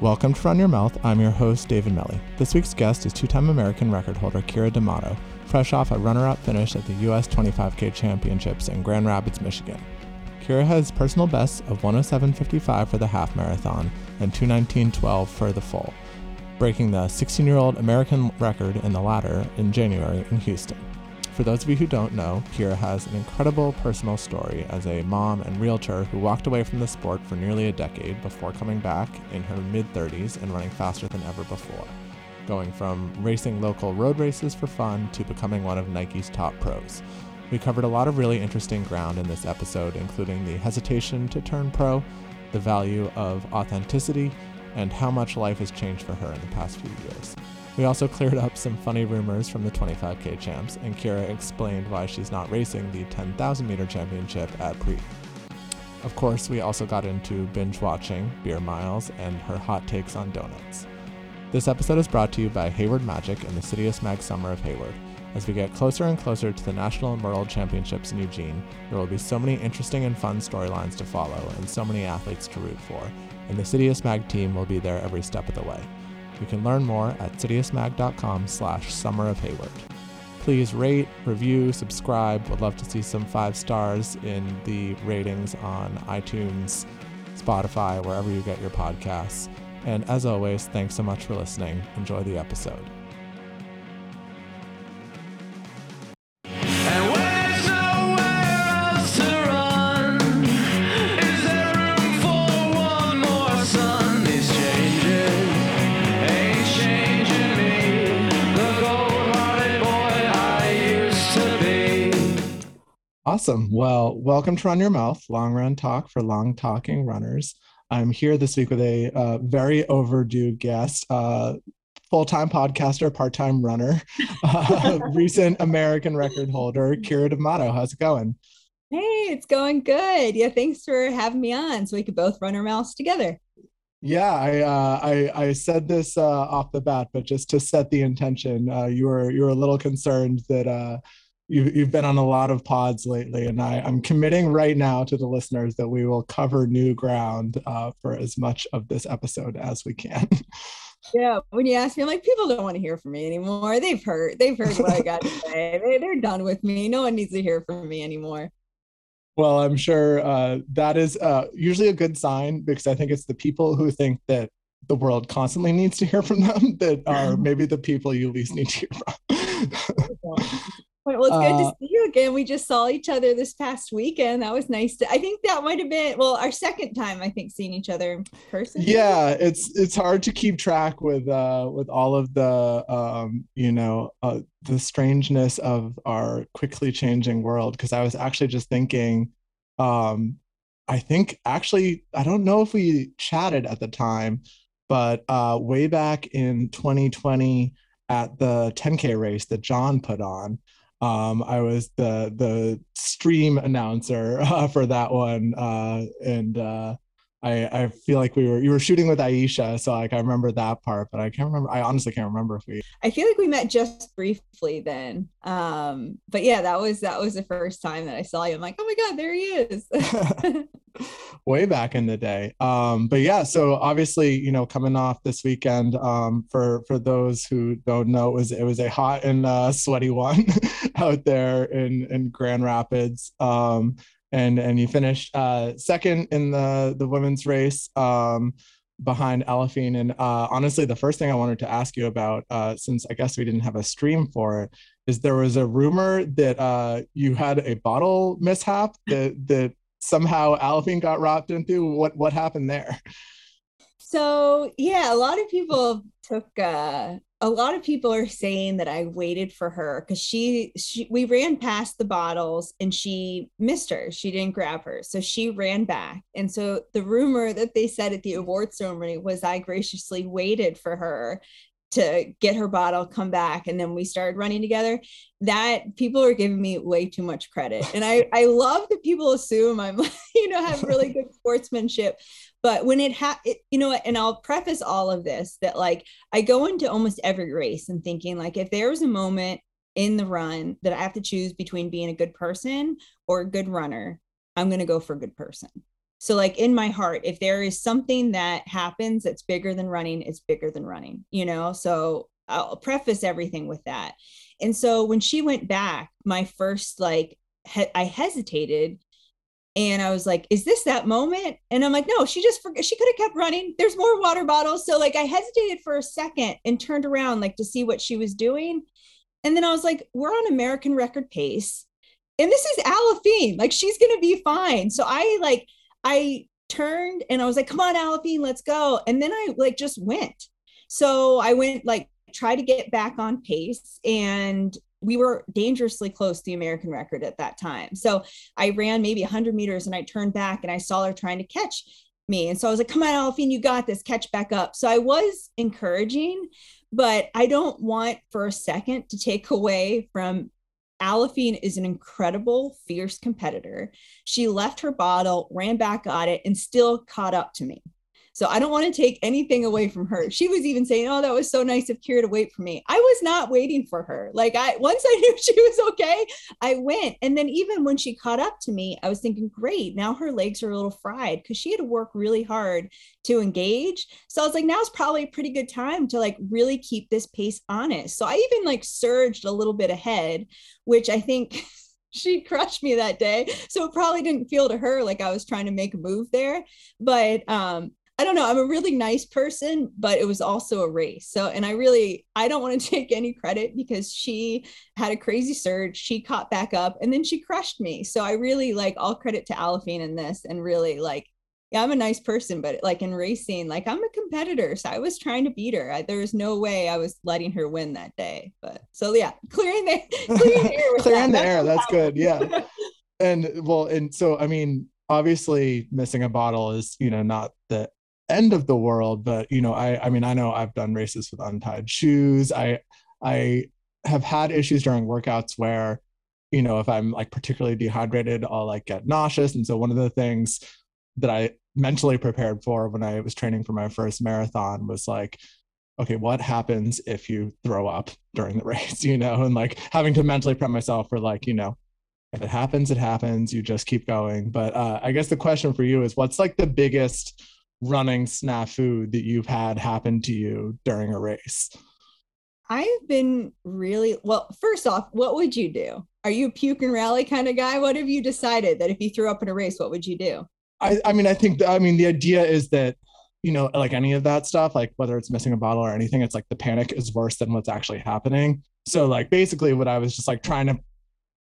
Welcome to Run Your Mouth. I'm your host, David Melly. This week's guest is two time American record holder Keira D'Amato, fresh off a runner up finish at the U.S. 25K Championships in Grand Rapids, Michigan. Kira has personal bests of 107.55 for the half marathon and 219.12 for the full, breaking the 16 year old American record in the latter in January in Houston. For those of you who don't know, Keira has an incredible personal story as a mom and realtor who walked away from the sport for nearly a decade before coming back in her mid 30s and running faster than ever before, going from racing local road races for fun to becoming one of Nike's top pros. We covered a lot of really interesting ground in this episode, including the hesitation to turn pro, the value of authenticity, and how much life has changed for her in the past few years. We also cleared up some funny rumors from the 25K champs, and Keira explained why she's not racing the 10,000 meter championship at Pre. Of course, we also got into binge watching, beer miles, and her hot takes on donuts. This episode is brought to you by Hayward Magic and the Citius Mag Summer of Hayward. As we get closer and closer to the National and World Championships in Eugene, there will be so many interesting and fun storylines to follow and so many athletes to root for, and the Citius Mag team will be there every step of the way. You can learn more at citiusmag.com slash summer of Hayward. Please rate, review, subscribe. Would love to see some five stars in the ratings on iTunes, Spotify, wherever you get your podcasts. And as always, thanks so much for listening. Enjoy the episode. Awesome. Well, welcome to Run Your Mouth, long run talk for long talking runners. I'm here this week with a uh, very overdue guest, uh, full time podcaster, part time runner, uh, recent American record holder, Keira D'Amato. How's it going? Hey, it's going good. Yeah, thanks for having me on so we could both run our mouths together. Yeah, I uh, I, I said this uh, off the bat, but just to set the intention, uh, you were you were a little concerned that uh, you you've been on a lot of pods lately, and I I'm committing right now to the listeners that we will cover new ground uh, for as much of this episode as we can. Yeah, when you ask me, I'm like, people don't want to hear from me anymore. They've heard, they've heard what I got to say. They, they're done with me. No one needs to hear from me anymore. Well, I'm sure uh, that is uh, usually a good sign because I think it's the people who think that the world constantly needs to hear from them that are maybe the people you least need to hear from. Well, it's good Uh, to see you again. We just saw each other this past weekend. That was nice. To, I think that might have been well our second time. I think seeing each other in person. yeah it's it's hard to keep track with uh with all of the um you know uh the strangeness of our quickly changing world because i was actually just thinking um i think actually i don't know if we chatted at the time but uh way back in 2020 at the 10k race that john put on um i was the the stream announcer uh, for that one uh and uh I, I feel like we were you were shooting with Aisha, so like I remember that part, but I can't remember. I honestly can't remember if we. I feel like we met just briefly then. Um, but yeah, that was that was the first time that I saw you. I'm like, oh my god, there he is. way back in the day. Um, but yeah, so obviously, you know, coming off this weekend, um, for for those who don't know, it was it was a hot and uh, sweaty one out there in in Grand Rapids. Um, and and you finished uh, second in the the women's race. Um, behind Aliphine. And uh, honestly, the first thing I wanted to ask you about, uh, since I guess we didn't have a stream for it, is there was a rumor that uh, you had a bottle mishap that that somehow Aliphine got wrapped into. What what happened there? So yeah, a lot of people took uh a lot of people are saying that I waited for her because she she we ran past the bottles and she missed her. She didn't grab her. So she ran back. And so the rumor that they said at the award ceremony was I graciously waited for her to get her bottle, come back, and then we started running together. That people are giving me way too much credit. And I I love that people assume I'm you know have really good sportsmanship but when it ha it, you know and i'll preface all of this that like i go into almost every race and thinking like if there's a moment in the run that i have to choose between being a good person or a good runner i'm going to go for a good person So, like in my heart, if there is something that happens that's bigger than running, it's bigger than running, you know? So, I'll preface everything with that. And so, when she went back, my first, like, he- I hesitated and I was like, is this that moment? And I'm like, no, she just forgot. She could have kept running. There's more water bottles. So, like, I hesitated for a second and turned around, like, to see what she was doing. And then I was like, we're on American record pace. And this is Aliphine. Like, she's to be fine. So, I, like, I turned and I was like, come on, Aliphine, let's go. And then I like just went. So I went like try to get back on pace and we were dangerously close to the American record at that time. So I ran maybe 100 meters and I turned back and I saw her trying to catch me. And so I was like, come on, Aliphine, you got this, catch back up. So I was encouraging, but I don't want for a second to take away from Aliphine is an incredible, fierce competitor. She left her bottle, ran back at it, and still caught up to me. So I don't want to take anything away from her. She was even saying, "Oh, that was so nice of Keira to wait for me." I was not waiting for her. Like I once I knew she was okay, I went. And then even when she caught up to me, I was thinking, "Great, now her legs are a little fried because she had to work really hard to engage." So I was like, "Now's probably a pretty good time to like really keep this pace honest." So I even like surged a little bit ahead, which I think she crushed me that day. So it probably didn't feel to her like I was trying to make a move there. But um, I don't know. I'm a really nice person, but it was also a race. So, and I really, I don't want to take any credit because she had a crazy surge. She caught back up and then she crushed me. So I really like all credit to Aliphine in this and really like, yeah, I'm a nice person, but like in racing, like I'm a competitor. So I was trying to beat her. I, there was no way I was letting her win that day. But so yeah, clearing the clearing the air. clearing the air. That's good. Yeah. and well, and so I mean, obviously missing a bottle is, you know, not the end of the world but you know i i mean i know i've done races with untied shoes. I i have had issues during workouts where you know if i'm like particularly dehydrated i'll like get nauseous. And so one of the things that i mentally prepared for when i was training for my first marathon was like okay what happens if you throw up during the race you know? And like having to mentally prep myself for like you know if it happens it happens. You just keep going. But uh, i guess the question for you is what's like the biggest running snafu that you've had happen to you during a race? I've been really well. First off, what would you do? Are you a puke and rally kind of guy? What have you decided that if you threw up in a race, what would you do? I, I mean, I think, I mean, the idea is that, you know, like any of that stuff, like whether it's missing a bottle or anything, it's like the panic is worse than what's actually happening. So, like, basically, what I was just like trying to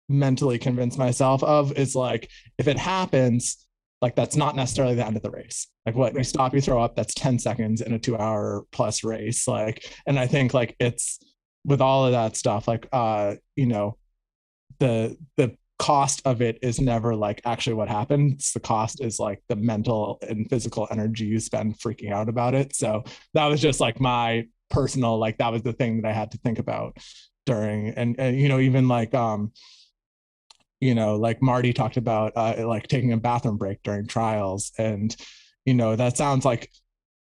mentally convince myself of is like, if it happens, like that's not necessarily the end of the race. Like what you stop, you throw up, that's 10 seconds in a two hour plus race. Like, and I think like it's with all of that stuff, like uh, you know, the the cost of it is never like actually what happens. The cost is like the mental and physical energy you spend freaking out about it. So that was just like my personal, like that was the thing that I had to think about during and, and you know, even like um you know like marty talked about uh, like taking a bathroom break during trials. And you know that sounds like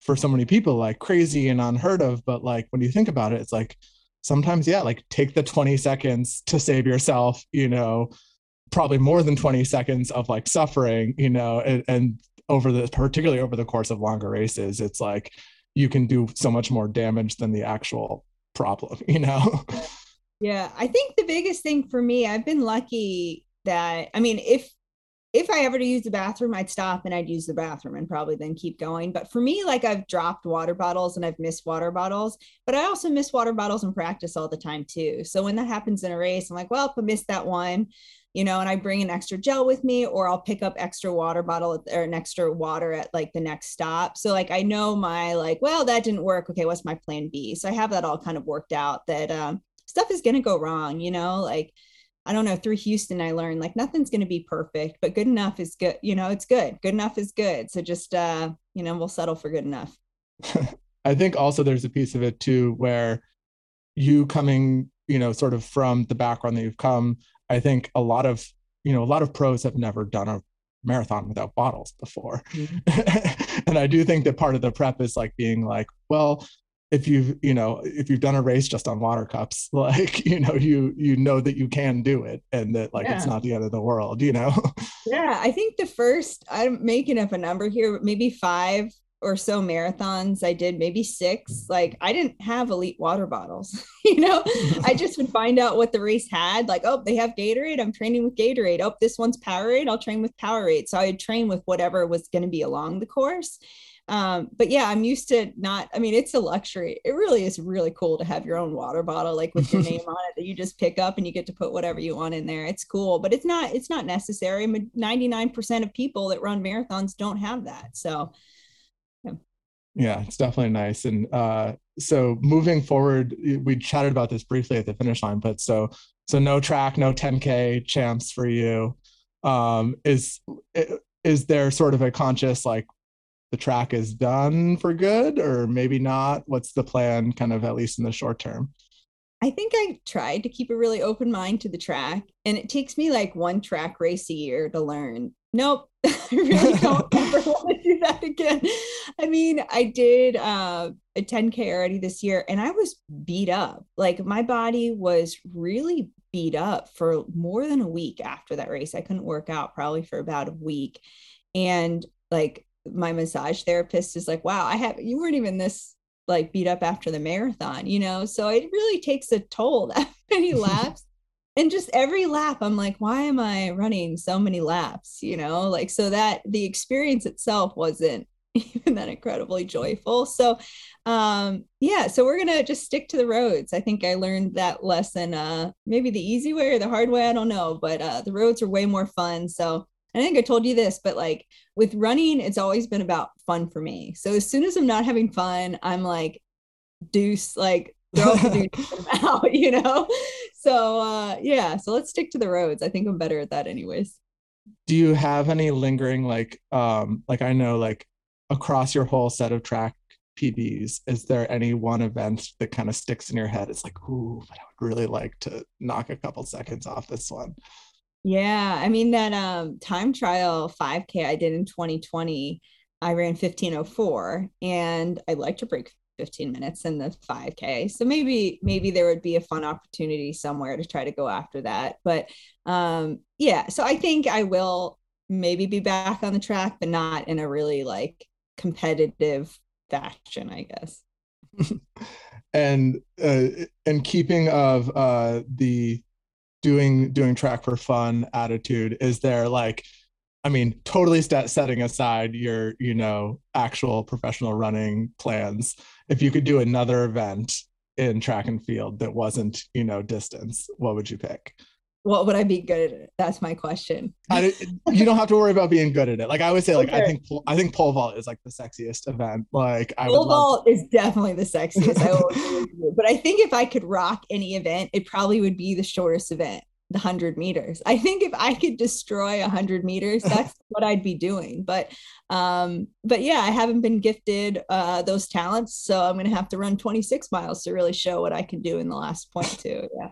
for so many people like crazy and unheard of. But like when you think about it it's like sometimes yeah like take the 20 seconds to save yourself you know probably more than 20 seconds of like suffering you know and, and over the particularly over the course of longer races it's like you can do so much more damage than the actual problem you know Yeah, I think the biggest thing for me, I've been lucky that I mean, if if I ever to use the bathroom, I'd stop and I'd use the bathroom and probably then keep going. But for me, like I've dropped water bottles and I've missed water bottles, but I also miss water bottles in practice all the time too. So when that happens in a race, I'm like, well, if I missed that one, you know, and I bring an extra gel with me, or I'll pick up extra water bottle or an extra water at like the next stop. So like I know my like, well, that didn't work. Okay, what's my plan B? So I have that all kind of worked out that um stuff is going to go wrong, you know, like I don't know, through Houston, I learned like nothing's going to be perfect, but good enough is good. You know, it's good. Good enough is good. So just, uh, you know, we'll settle for good enough. I think also there's a piece of it too where you coming, you know, sort of from the background that you've come, I think a lot of, you know, a lot of pros have never done a marathon without bottles before. Mm-hmm. and I do think that part of the prep is like being like, well, if you've you know if you've done a race just on water cups like you know you you know that you can do it and that like yeah. it's not the end of the world you know Yeah, I think the first, I'm making up a number here, maybe five or so marathons I did, maybe six. Like I didn't have elite water bottles, you know. I just would find out what the race had. Like, oh, they have Gatorade. I'm training with Gatorade. Oh, this one's Powerade. I'll train with Powerade. So I would train with whatever was going to be along the course. Um, but yeah, I'm used to not. I mean, it's a luxury. It really is really cool to have your own water bottle, like with your name on it, that you just pick up and you get to put whatever you want in there. It's cool, but it's not. It's not necessary. 99% of people that run marathons don't have that. So yeah it's definitely nice and uh so moving forward we chatted about this briefly at the finish line but so so no track no 10k champs for you um is is there sort of a conscious like the track is done for good or maybe not what's the plan kind of at least in the short term I think I tried to keep a really open mind to the track, and it takes me like one track race a year to learn. Nope, I really don't ever want to do that again. I mean, I did uh, a 10K already this year, and I was beat up. Like my body was really beat up for more than a week after that race. I couldn't work out probably for about a week, and like my massage therapist is like, "Wow, I have you weren't even this like beat up after the marathon, you know? So it really takes a toll that many laps. and just every lap, I'm like, why am I running so many laps? You know, like, so that the experience itself wasn't even that incredibly joyful. So, um, yeah, so we're gonna just stick to the roads. I think I learned that lesson, uh, maybe the easy way or the hard way, I don't know, but uh, the roads are way more fun. So, I think I told you this, but like with running, it's always been about fun for me. So as soon as I'm not having fun, I'm like, deuce, like throw the out, you know? So uh yeah, so let's stick to the roads. I think I'm better at that anyways. Do you have any lingering like um like I know like across your whole set of track PBs, is there any one event that kind of sticks in your head? It's like, ooh, but I would really like to knock a couple seconds off this one. Yeah, I mean that um time trial 5K I did in 2020, I ran 1504 and I'd like to break 15 minutes in the 5K. So maybe maybe there would be a fun opportunity somewhere to try to go after that. But um yeah, so I think I will maybe be back on the track but not in a really like competitive fashion, I guess. and uh and keeping of uh the doing doing track for fun attitude is there like i mean totally st- setting aside your you know actual professional running plans if you could do another event in track and field that wasn't you know distance what would you pick what would I be good at? That's my question. I, you don't have to worry about being good at it. Like I would say, like okay. I think I think pole vault is like the sexiest event. Like I pole vault is definitely the sexiest. I but I think if I could rock any event, it probably would be the shortest event, the hundred meters. I think if I could destroy a hundred meters, that's what I'd be doing. But um, but yeah, I haven't been gifted uh, those talents, so I'm gonna have to run 26 miles to really show what I can do in the last point too. Yeah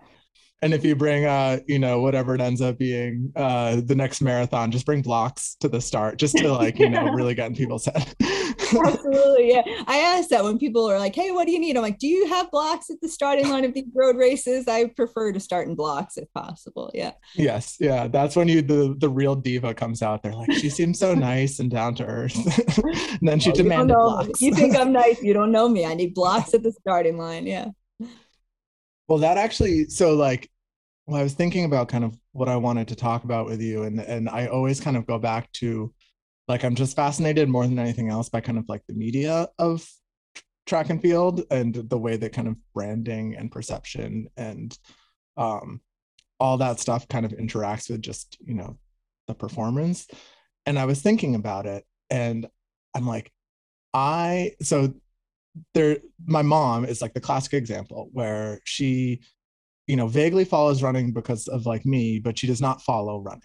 and if you bring uh you know whatever it ends up being uh the next marathon just bring blocks to the start just to like you know really get in people's head. Absolutely yeah. I ask that when people are like hey what do you need? I'm like do you have blocks at the starting line of these road races? I prefer to start in blocks if possible yeah. Yes yeah that's when you the the real diva comes out. There like she seems so nice and down to earth. And then she oh, demanded blocks. you think i'm nice you don't know me. I need blocks at the starting line yeah. Well, that actually, so like, well, I was thinking about kind of what I wanted to talk about with you, and and I always kind of go back to, like, I'm just fascinated more than anything else by kind of like the media of track and field and the way that kind of branding and perception and um, all that stuff kind of interacts with just you know the performance. And I was thinking about it, and I'm like, I so there my mom is like the classic example where she you know vaguely follows running because of like me but she does not follow running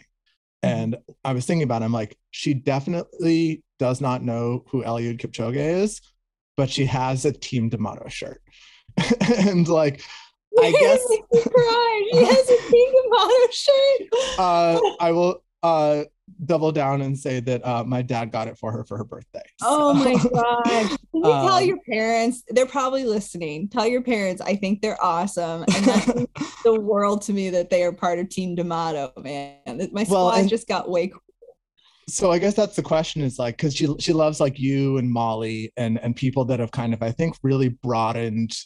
mm-hmm. and i was thinking about it, i'm like she definitely does not know who Eliud Kipchoge is but she has a team D'Amato shirt and like I guess she has a Team D'Amato shirt. uh, I will uh, double down and say that uh, my dad got it for her for her birthday. So. Oh my god! Can you um, tell your parents? They're probably listening. Tell your parents. I think they're awesome, and that's the world to me that they are part of Team D'Amato. Man, my squad well, just got way cool. so I guess that's the question is like because she she loves like you and Molly and and people that have kind of I think really broadened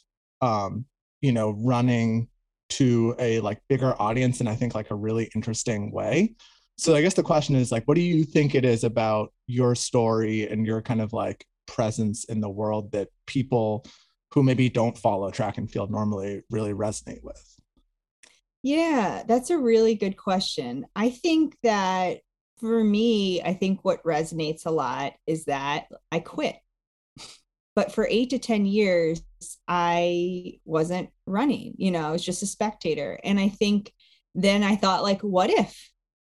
um you know running to a like bigger audience and I think like a really interesting way. So I guess the question is like what do you think it is about your story and your kind of like presence in the world that people who maybe don't follow track and field normally really resonate with? Yeah, that's a really good question. I think that for me, I think what resonates a lot is that I quit. But for eight to 10 years, I wasn't running, you know, I was just a spectator. And I think then I thought, like, what if?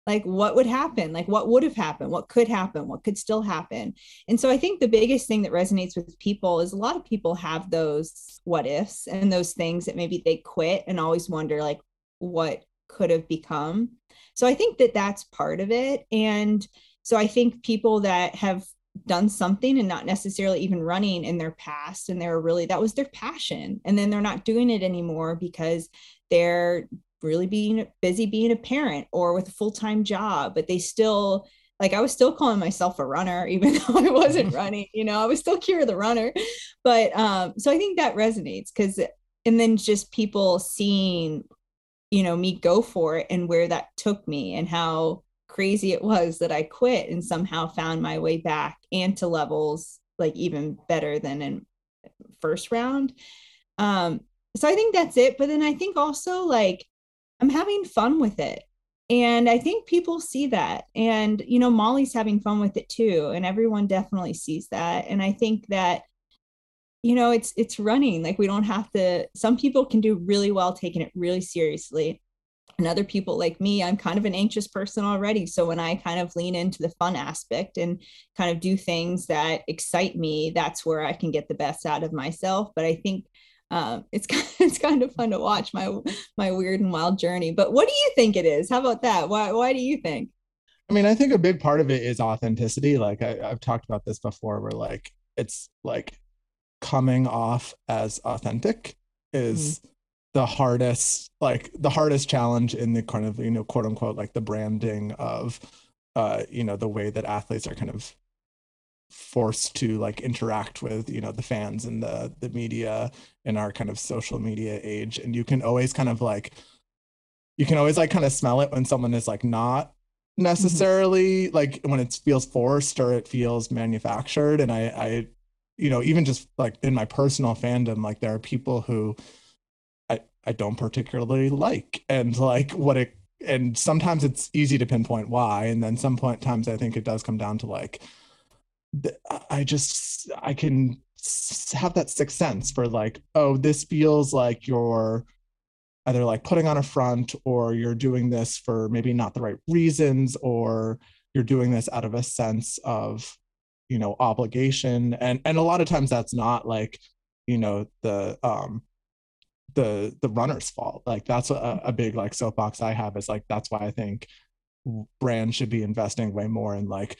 Like, what would happen? Like, what would have happened? What could happen? What could still happen? And so I think the biggest thing that resonates with people is a lot of people have those what ifs and those things that maybe they quit and always wonder, like, what could have become. So I think that that's part of it. And so I think people that have done something and not necessarily even running in their past and they're really that was their passion and then they're not doing it anymore because they're really being busy being a parent or with a full-time job but they still like I was still calling myself a runner even though I wasn't running you know I was still Keira the runner but um so I think that resonates cuz and then just people seeing you know me go for it and where that took me and how crazy it was that I quit and somehow found my way back and to levels like even better than in first round. Um, so I think that's it. But then I think also like I'm having fun with it. And I think people see that. And, you know, Molly's having fun with it too. And everyone definitely sees that. And I think that, you know, it's it's running. Like we don't have to, some people can do really well taking it really seriously and other people like me i'm kind of an anxious person already so when i kind of lean into the fun aspect and kind of do things that excite me that's where i can get the best out of myself but i think um, it's it's kind of fun to watch my my weird and wild journey but what do you think it is? How about that? Why why do you think? I mean, I think a big part of it is authenticity. Like I, I've talked about this before, where like it's like coming off as authentic is mm-hmm. the hardest like the hardest challenge in the kind of you know quote unquote like the branding of uh you know the way that athletes are kind of forced to like interact with you know the fans and the the media in our kind of social media age and you can always kind of like you can always like kind of smell it when someone is like not mm-hmm. necessarily mm-hmm. like when it feels forced or it feels manufactured and i i you know even just like in my personal fandom like there are people who i I don't particularly like and like what it and sometimes it's easy to pinpoint why and then some point times I think it does come down to like I just I can have that sixth sense for like oh this feels like you're either like putting on a front or you're doing this for maybe not the right reasons or you're doing this out of a sense of you know obligation. And and a lot of times that's not like you know the um the the runner's fault. Like that's a, a big like soapbox i have is like that's why i think brands should be investing way more in like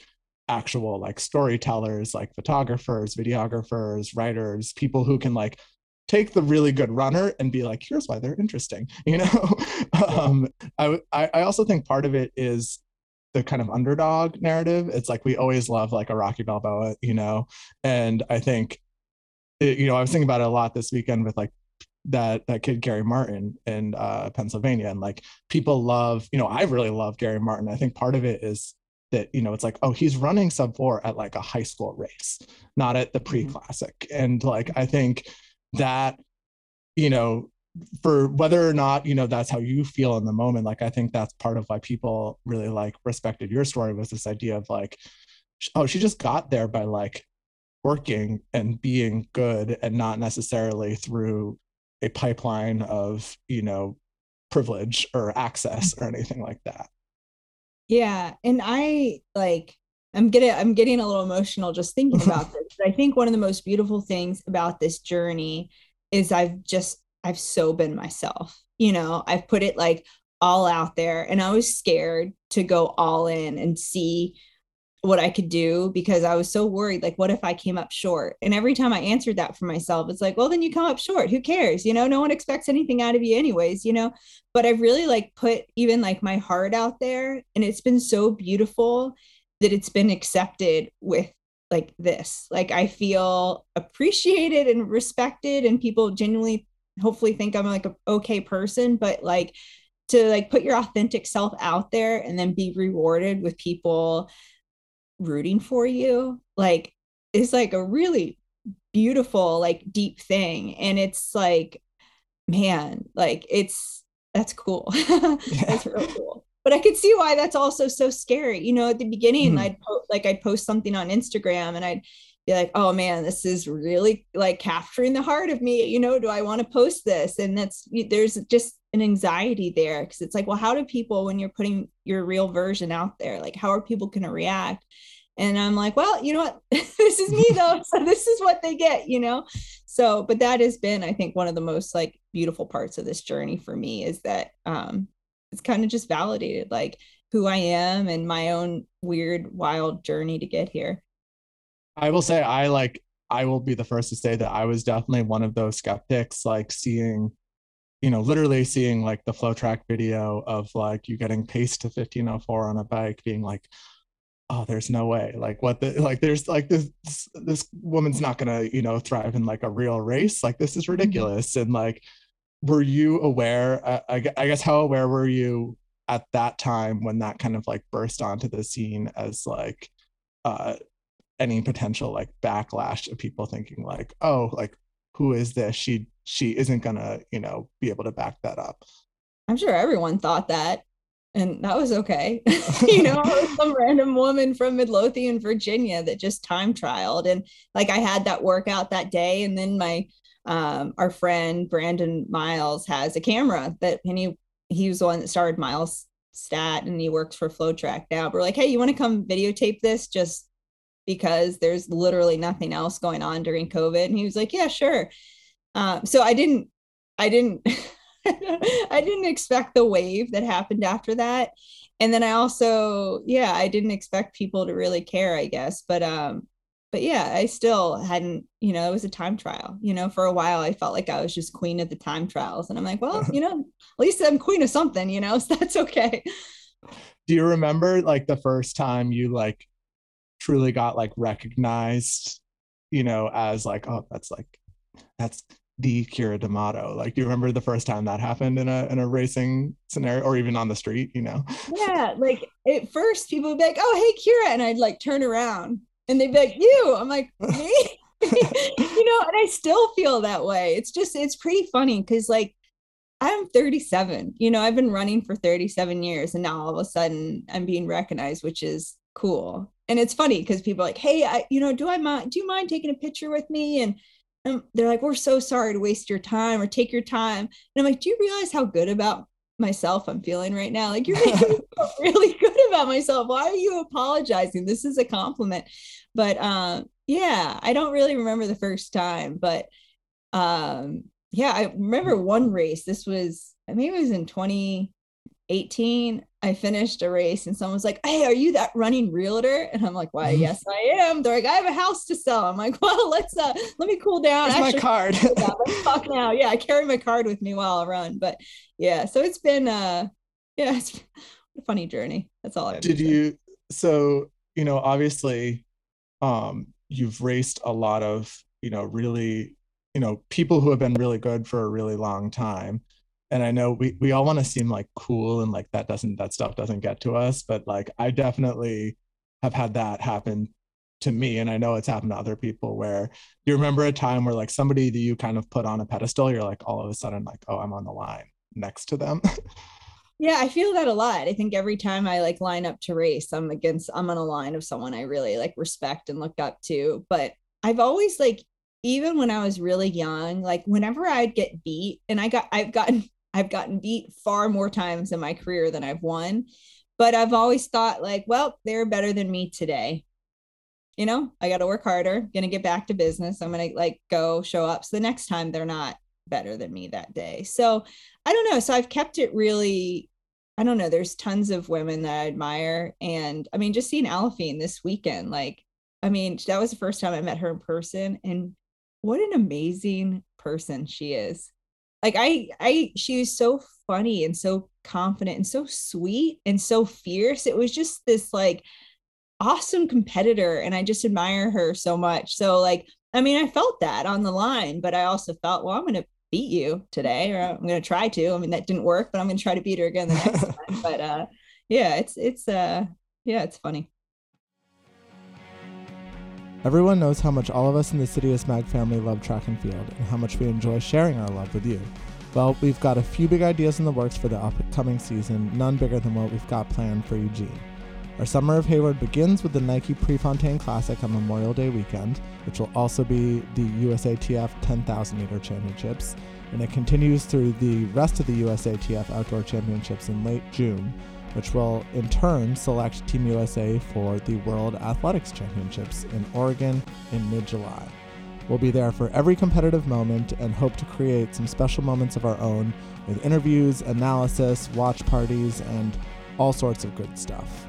actual like storytellers like photographers videographers writers people who can like take the really good runner and be like here's why they're interesting you know? Um I, I also think part of it is the kind of underdog narrative. It's like we always love like a rocky balboa you know? And i think it, you know i was thinking about it a lot this weekend with like that that kid Gary Martin in uh, Pennsylvania, and like people love, you know, I really love Gary Martin. I think part of it is that you know it's like oh he's running sub four at like a high school race, not at the pre classic, mm-hmm. and like I think that you know for whether or not you know that's how you feel in the moment like i think that's part of why people really like respected your story was this idea of like oh she just got there by like working and being good and not necessarily through a pipeline of you know privilege or access or anything like that yeah and i like i'm getting i'm getting a little emotional just thinking about this i think one of the most beautiful things about this journey is i've just i've so been myself you know? I've put it like all out there and i was scared to go all in and see what I could do because I was so worried like what if I came up short? And every time I answered that for myself it's like well then you come up short. Who cares? You know no one expects anything out of you anyways you know? But I've really like put even like my heart out there and it's been so beautiful that it's been accepted with like this. Like I feel appreciated and respected, and people genuinely hopefully think I'm like a okay person, but like to like put your authentic self out there and then be rewarded with people rooting for you, like is like a really beautiful, like deep thing. And it's like, man, like it's that's cool. that's real cool but I could see why that's also so scary. You know, at the beginning, mm. I'd po- like I'd post something on Instagram and I'd be like, oh man, this is really like capturing the heart of me. You know, do I want to post this? And that's there's just an anxiety there because it's like, well, how do people when you're putting your real version out there, like how are people going to react? And I'm like, well, you know what? this is me though. So this is what they get, you know? So, but that has been, I think, one of the most like beautiful parts of this journey for me is that um, it's kind of just validated like who I am and my own weird, wild journey to get here. I will say, I like, I will be the first to say that I was definitely one of those skeptics, like seeing, you know, literally seeing like the FloTrack video of like you getting paced to 1504 on a bike, being like, oh, there's no way. Like, what the, like, there's like this, this woman's not gonna, you know, thrive in like a real race. Like, this is mm-hmm. ridiculous. And like, were you aware uh, I, I guess how aware were you at that time when that kind of like burst onto the scene as like uh any potential like backlash of people thinking like oh like who is this she she isn't gonna you know be able to back that up i'm sure everyone thought that and that was okay you know some random woman from midlothian virginia that just time trialed and like i had that workout that day and then my um, our friend Brandon Miles has a camera that and he he was the one that started Miles Stat and he works for FloTrack now. But we're like, hey, you want to come videotape this just because there's literally nothing else going on during COVID? And he was like, yeah, sure. Um, so I didn't I didn't I didn't expect the wave that happened after that. And then I also, yeah, I didn't expect people to really care, I guess. But um, but yeah, I still hadn't, you know, it was a time trial. You know, for a while I felt like I was just queen of the time trials. And I'm like, well, you know, at least I'm queen of something, you know, so that's okay. Do you remember like the first time you like truly got like recognized, you know, as like, oh, that's like that's the Keira D'Amato. Like, do you remember the first time that happened in a in a racing scenario or even on the street, you know? Yeah, like at first people would be like, oh hey Keira," and I'd like turn around and they'd be like, "You." I'm like, "Me." you know, and I still feel that way. It's just it's pretty funny because like I'm 37. You know, I've been running for 37 years, and now all of a sudden I'm being recognized, which is cool. And it's funny because people are like, "Hey, I, you know, do I mind? Do you mind taking a picture with me?" And um, they're like, "We're so sorry to waste your time or take your time." And I'm like, "Do you realize how good about myself I'm feeling right now. Like you're making me feel really good about myself. Why are you apologizing? This is a compliment. But um yeah, I don't really remember the first time, but um yeah, I remember one race. This was I mean it was in 2018. I finished a race and someone was like, Hey, are you that running realtor? And I'm like, Why, yes, I am. They're like, I have a house to sell. I'm like, Well, let's uh let me cool down. Actually, my card. let's talk now. Yeah, I carry my card with me while I run. But yeah, so it's been uh yeah, it's a funny journey. That's all I did you so you know, obviously um you've raced a lot of, you know, really, you know, people who have been really good for a really long time and I know we we all want to seem like cool and like that doesn't that stuff doesn't get to us, but like I definitely have had that happen to me and I know it's happened to other people where you remember a time where like somebody that you kind of put on a pedestal, you're like all of a sudden like, oh, I'm on the line next to them. yeah, I feel that a lot. I think every time I like line up to race, I'm against I'm on a line of someone I really like respect and look up to. But I've always like even when I was really young, like whenever I'd get beat, and I got I've gotten I've gotten beat far more times in my career than I've won. But I've always thought, like, well, they're better than me today. You know, I got to work harder, gonna get back to business. I'm gonna like go show up. So the next time they're not better than me that day. So I don't know. So I've kept it really, I don't know. There's tons of women that I admire. And I mean, just seeing Aliphine this weekend, like, I mean, that was the first time I met her in person. And what an amazing person she is like i i she was so funny and so confident and so sweet and so fierce it was just this like awesome competitor and I just admire her so much. So like I mean I felt that on the line, but I also felt well I'm going to beat you today or I'm going to try to. I mean that didn't work, but I'm going to try to beat her again the next time. But uh yeah, it's it's uh yeah, it's funny. Everyone knows how much all of us in the Citius Mag family love track and field and how much we enjoy sharing our love with you. Well, we've got a few big ideas in the works for the upcoming season, none bigger than what we've got planned for Eugene. Our Summer of Hayward begins with the Nike Prefontaine Classic on Memorial Day weekend, which will also be the USATF 10,000 meter championships, and it continues through the rest of the USATF Outdoor Championships in late June, which will in turn select Team USA for the World Athletics Championships in Oregon in mid July. We'll be there for every competitive moment and hope to create some special moments of our own with interviews, analysis, watch parties, and all sorts of good stuff.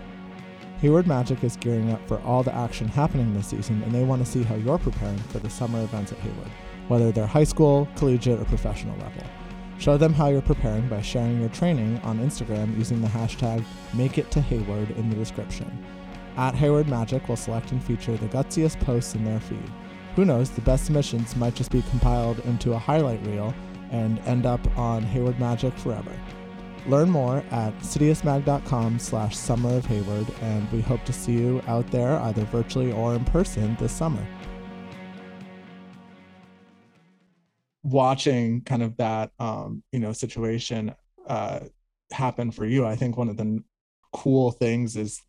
Hayward Magic is gearing up for all the action happening this season, and they want to see how you're preparing for the summer events at Hayward, whether they're high school, collegiate, or professional level. Show them how you're preparing by sharing your training on Instagram using the hashtag MakeItToHayward in the description. At Hayward Magic will select and feature the gutsiest posts in their feed. Who knows, the best submissions might just be compiled into a highlight reel and end up on Hayward Magic forever. Learn more at citiusmag.com slash summer of Hayward, and we hope to see you out there either virtually or in person this summer. Watching kind of that, um, you know, situation uh, happen for you, I think one of the cool things is,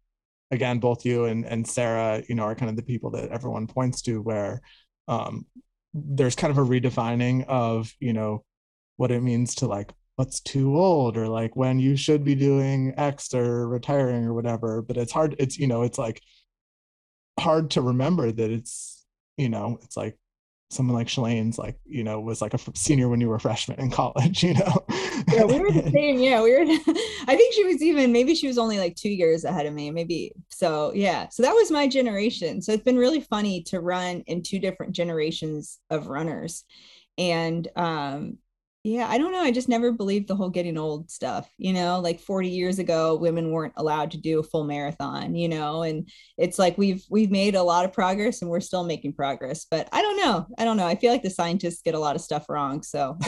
again, both you and, and Sarah, you know, are kind of the people that everyone points to where um, there's kind of a redefining of, you know, what it means to like what's too old or like when you should be doing X or retiring or whatever. But it's hard, it's, you know, it's like hard to remember that it's, you know, it's like someone like Shalane's like, you know, was like a senior when you were a freshman in college, you know? yeah, we were the same. Yeah, we were. I think she was even maybe she was only like two years ahead of me. Maybe so. Yeah, so that was my generation. So it's been really funny to run in two different generations of runners, and um, yeah, I don't know. I just never believed the whole getting old stuff. You know, like 40 years ago, women weren't allowed to do a full marathon, you know, and it's like we've we've made a lot of progress and we're still making progress. But I don't know. I don't know. I feel like the scientists get a lot of stuff wrong. So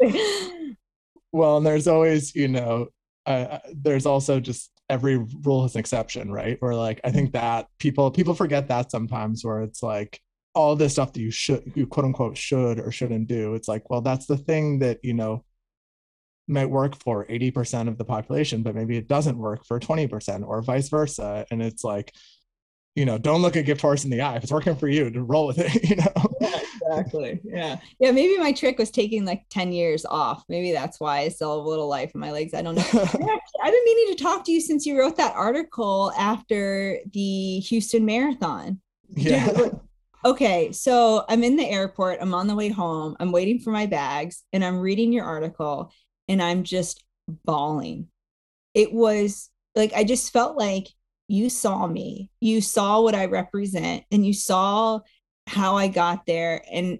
well, and there's always, you know, uh, there's also just every rule has an exception, right? Or like I think that people people forget that sometimes where it's like all this stuff that you should you quote unquote should or shouldn't do it's like well that's the thing that you know might work for 80% of the population but maybe it doesn't work for 20% or vice versa. And it's like you know don't look a gift horse in the eye. If it's working for you to roll with it you know? Yeah, exactly. Yeah. Yeah maybe my trick was taking like 10 years off. Maybe that's why i still have a little life in my legs. I don't know. I've been meaning to talk to you since you wrote that article after the houston marathon. Yeah. Dude, okay, so I'm in the airport, I'm on the way home, I'm waiting for my bags, and I'm reading your article, and I'm just bawling. It was like, I just felt like you saw me, you saw what I represent, and you saw how I got there. And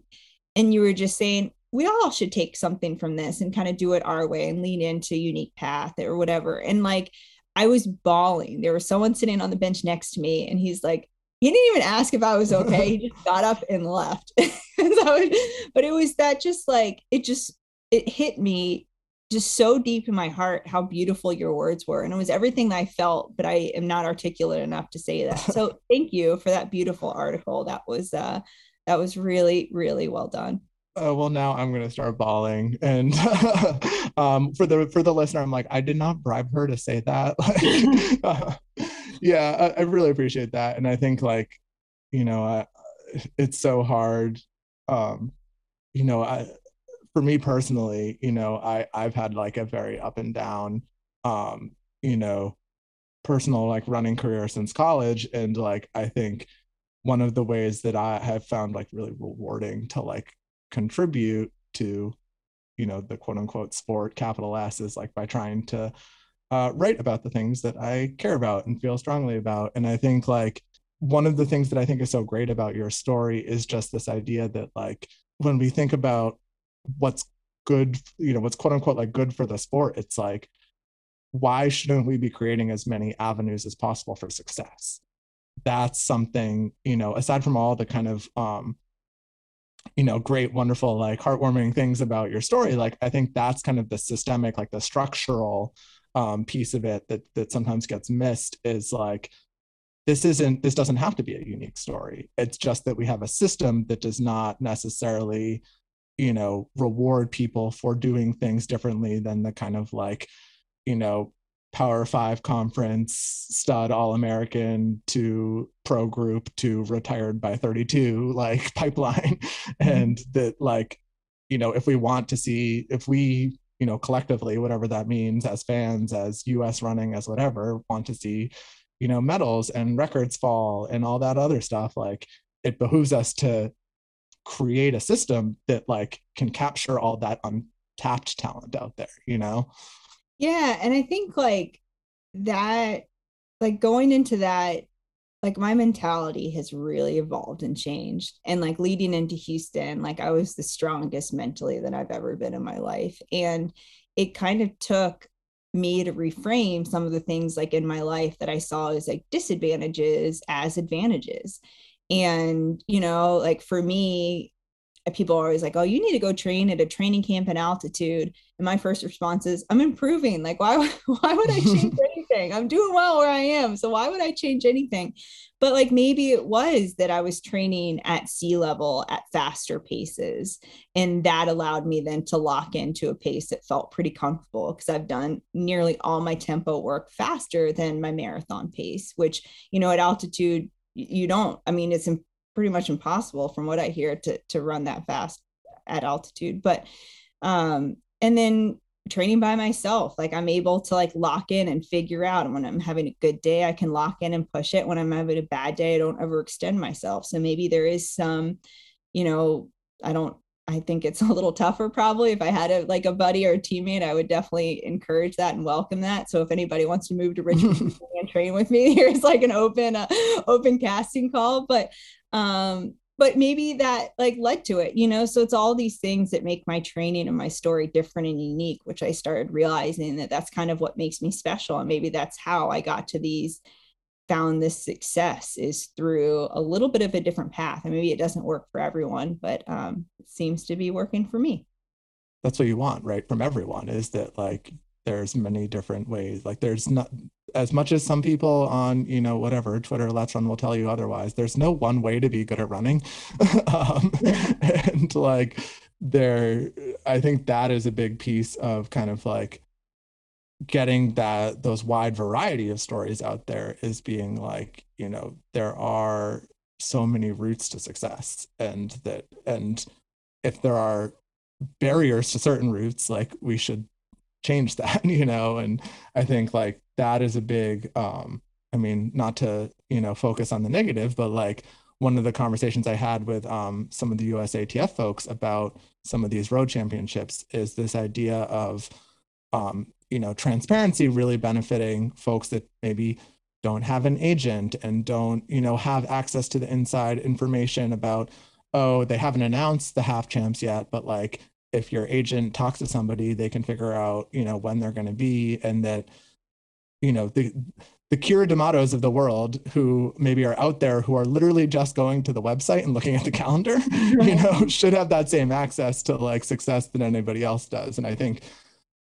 and you were just saying, we all should take something from this and kind of do it our way and lean into unique path or whatever. And like I was bawling. There was someone sitting on the bench next to me, and he's like, he didn't even ask if I was okay. he just got up and left. so, but it was that just like it just it hit me just so deep in my heart how beautiful your words were. And it was everything that i felt but i am not articulate enough to say that. So thank you for that beautiful article. That was uh that was really really well done. Uh, well now i'm going to start bawling. And um for the for the listener i'm like i did not bribe her to say that. Like uh, yeah I, I, really appreciate that and i think like you know I, it's so hard um you know i for me personally you know i i've had like a very up and down um you know personal like running career since college and like i think one of the ways that i have found like really rewarding to like contribute to you know the quote unquote sport capital s is like by trying to uh, write about the things that I care about and feel strongly about. And I think like one of the things that I think is so great about your story is just this idea that like when we think about what's good, you know, what's quote unquote like good for the sport, it's like, why shouldn't we be creating as many avenues as possible for success? that's something you know aside from all the kind of um you know great wonderful like heartwarming things about your story like i think that's kind of the systemic like the structural um piece of it that that sometimes gets missed is like this isn't this doesn't have to be a unique story. It's just that we have a system that does not necessarily you know reward people for doing things differently than the kind of like you know power five conference stud all american to pro group to retired by 32 like pipeline. And that like you know if we want to see if we you know collectively whatever that means as fans as us running as whatever want to see you know medals and records fall and all that other stuff like it behooves us to create a system that like can capture all that untapped talent out there you know? Yeah, and I think like that, like going into that, like my mentality has really evolved and changed. And like leading into Houston, like I was the strongest mentally that I've ever been in my life. And it kind of took me to reframe some of the things like in my life that I saw as like disadvantages as advantages. And, you know, like for me, people are always like, oh, you need to go train at a training camp in altitude. And my first response is, I'm improving. Like, why, why would I change anything? I'm doing well where I am. So why would I change anything? But like maybe it was that I was training at sea level at faster paces. And that allowed me then to lock into a pace that felt pretty comfortable because I've done nearly all my tempo work faster than my marathon pace, which, you know, at altitude, you don't. I mean, it's pretty much impossible from what I hear to to run that fast at altitude. But um and then training by myself. Like i'm able to like lock in and figure out and when i'm having a good day i can lock in and push it. When i'm having a bad day i don't overextend myself. So maybe there is some you know i don't i think it's a little tougher probably. If i had a like a buddy or a teammate i would definitely encourage that and welcome that. So if anybody wants to move to richmond and train with me here's like an open uh, open casting call. But um but maybe that like led to it you know? So it's all these things that make my training and my story different and unique which i started realizing that that's kind of what makes me special and maybe that's how i got to these found this success is through a little bit of a different path and maybe it doesn't work for everyone but um it seems to be working for me. That's what you want right from everyone is that like there's many different ways like there's not as much as some people on you know whatever twitter let's run will tell you otherwise there's no one way to be good at running. Um, and like there i think that is a big piece of kind of like getting that those wide variety of stories out there is being like you know there are so many routes to success and that and if there are barriers to certain routes like we should change that you know and i think like that is a big um i mean not to you know focus on the negative but like one of the conversations i had with um some of the usatf folks about some of these road championships is this idea of um you know transparency really benefiting folks that maybe don't have an agent and don't you know have access to the inside information about oh they haven't announced the half champs yet but like if your agent talks to somebody they can figure out you know when they're going to be and that you know the the Keira D'Amatos of the world who maybe are out there who are literally just going to the website and looking at the calendar, you know, should have that same access to like success that anybody else does. And I think,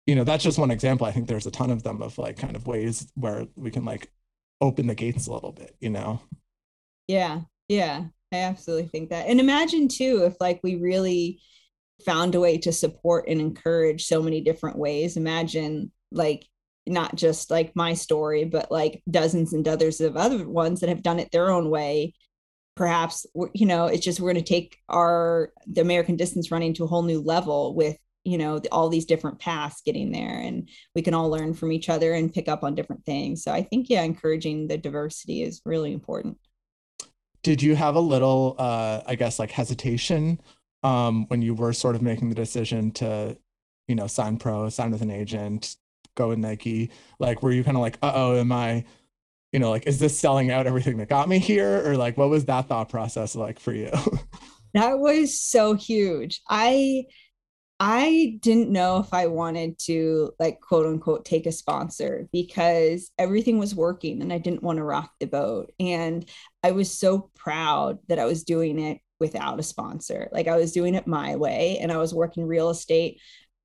you know, that's just one example. I think there's a ton of them of like kind of ways where we can like open the gates a little bit, you know? Yeah, yeah, I absolutely think that. And imagine too if like we really found a way to support and encourage so many different ways. Imagine like not just like my story, but like dozens and dozens of other ones that have done it their own way. Perhaps you know, it's just we're going to take our the American distance running to a whole new level with you know all these different paths getting there, and we can all learn from each other and pick up on different things. So I think yeah, encouraging the diversity is really important. Did you have a little, uh, I guess, like hesitation um, when you were sort of making the decision to, you know, sign pro, sign with an agent, go with Nike? Like, were you kind of like, uh oh, am I, you know, like, is this selling out everything that got me here? Or like, what was that thought process like for you? that was so huge. I, I didn't know if I wanted to like quote unquote take a sponsor because everything was working and I didn't want to rock the boat. And I was so proud that I was doing it without a sponsor. Like I was doing it my way and I was working real estate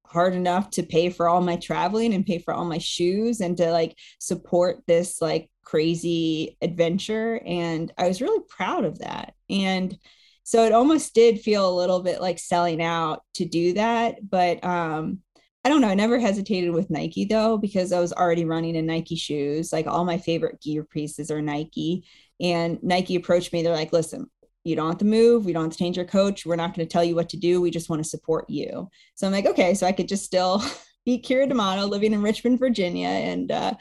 hard enough to pay for all my traveling and pay for all my shoes and to like support this like crazy adventure and I was really proud of that. And so it almost did feel a little bit like selling out to do that, but um I don't know. I never hesitated with Nike though, because I was already running in Nike shoes. Like all my favorite gear pieces are Nike. And Nike approached me. They're like, listen, you don't have to move. We don't have to change your coach. We're not going to tell you what to do. We just want to support you. So I'm like, okay, so I could just still be Keira D'Amato living in Richmond, Virginia, and uh,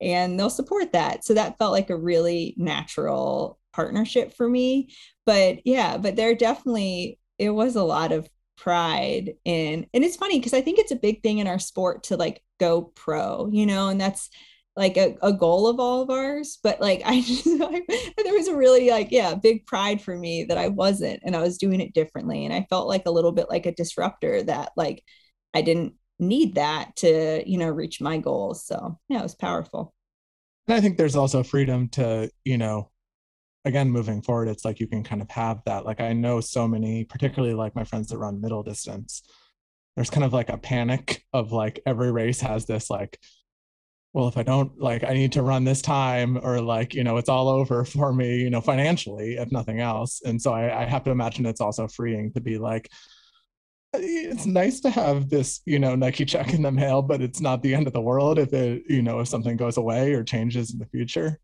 and they'll support that. So that felt like a really natural partnership for me. But yeah, but there definitely it was a lot of pride in, and it's funny because I think it's a big thing in our sport to like go pro, you know, and that's like a, a goal of all of ours but like i just I, there was a really like yeah big pride for me that i wasn't and i was doing it differently and i felt like a little bit like a disruptor that like i didn't need that to you know reach my goals so yeah it was powerful. And i think there's also freedom to you know again moving forward it's like you can kind of have that like i know so many particularly like my friends that run middle distance there's kind of like a panic of like every race has this like well if i don't like i need to run this time or like you know it's all over for me you know financially if nothing else. And so i, I have to imagine it's also freeing to be like it's nice to have this you know nike check in the mail but it's not the end of the world if it you know if something goes away or changes in the future.